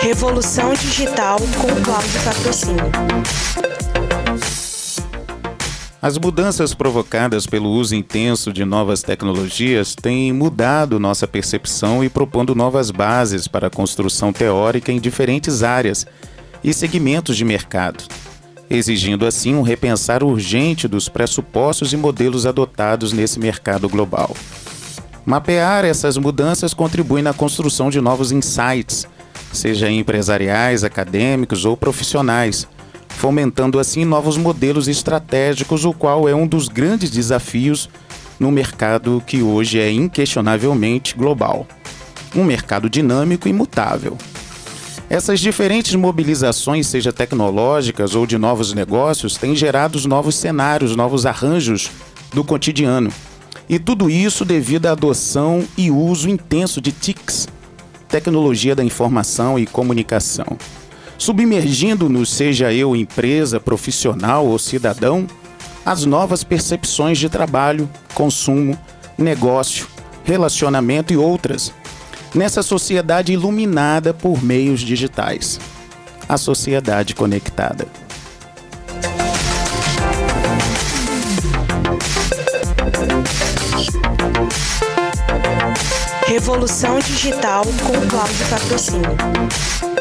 Revolução Digital com Cláudio Patrocínio. As mudanças provocadas pelo uso intenso de novas tecnologias têm mudado nossa percepção e propondo novas bases para a construção teórica em diferentes áreas e segmentos de mercado, exigindo assim um repensar urgente dos pressupostos e modelos adotados nesse mercado global. Mapear essas mudanças contribui na construção de novos insights, seja empresariais, acadêmicos ou profissionais, fomentando assim novos modelos estratégicos, o qual é um dos grandes desafios no mercado que hoje é inquestionavelmente global. Um mercado dinâmico e mutável. Essas diferentes mobilizações, seja tecnológicas ou de novos negócios, têm gerado novos cenários, novos arranjos do cotidiano. E tudo isso devido à adoção e uso intenso de TICs, tecnologia da informação e comunicação. Submergindo-nos, seja eu empresa, profissional ou cidadão, as novas percepções de trabalho, consumo, negócio, relacionamento e outras nessa sociedade iluminada por meios digitais. A sociedade conectada. Revolução Digital com Cláudio Patrocínio.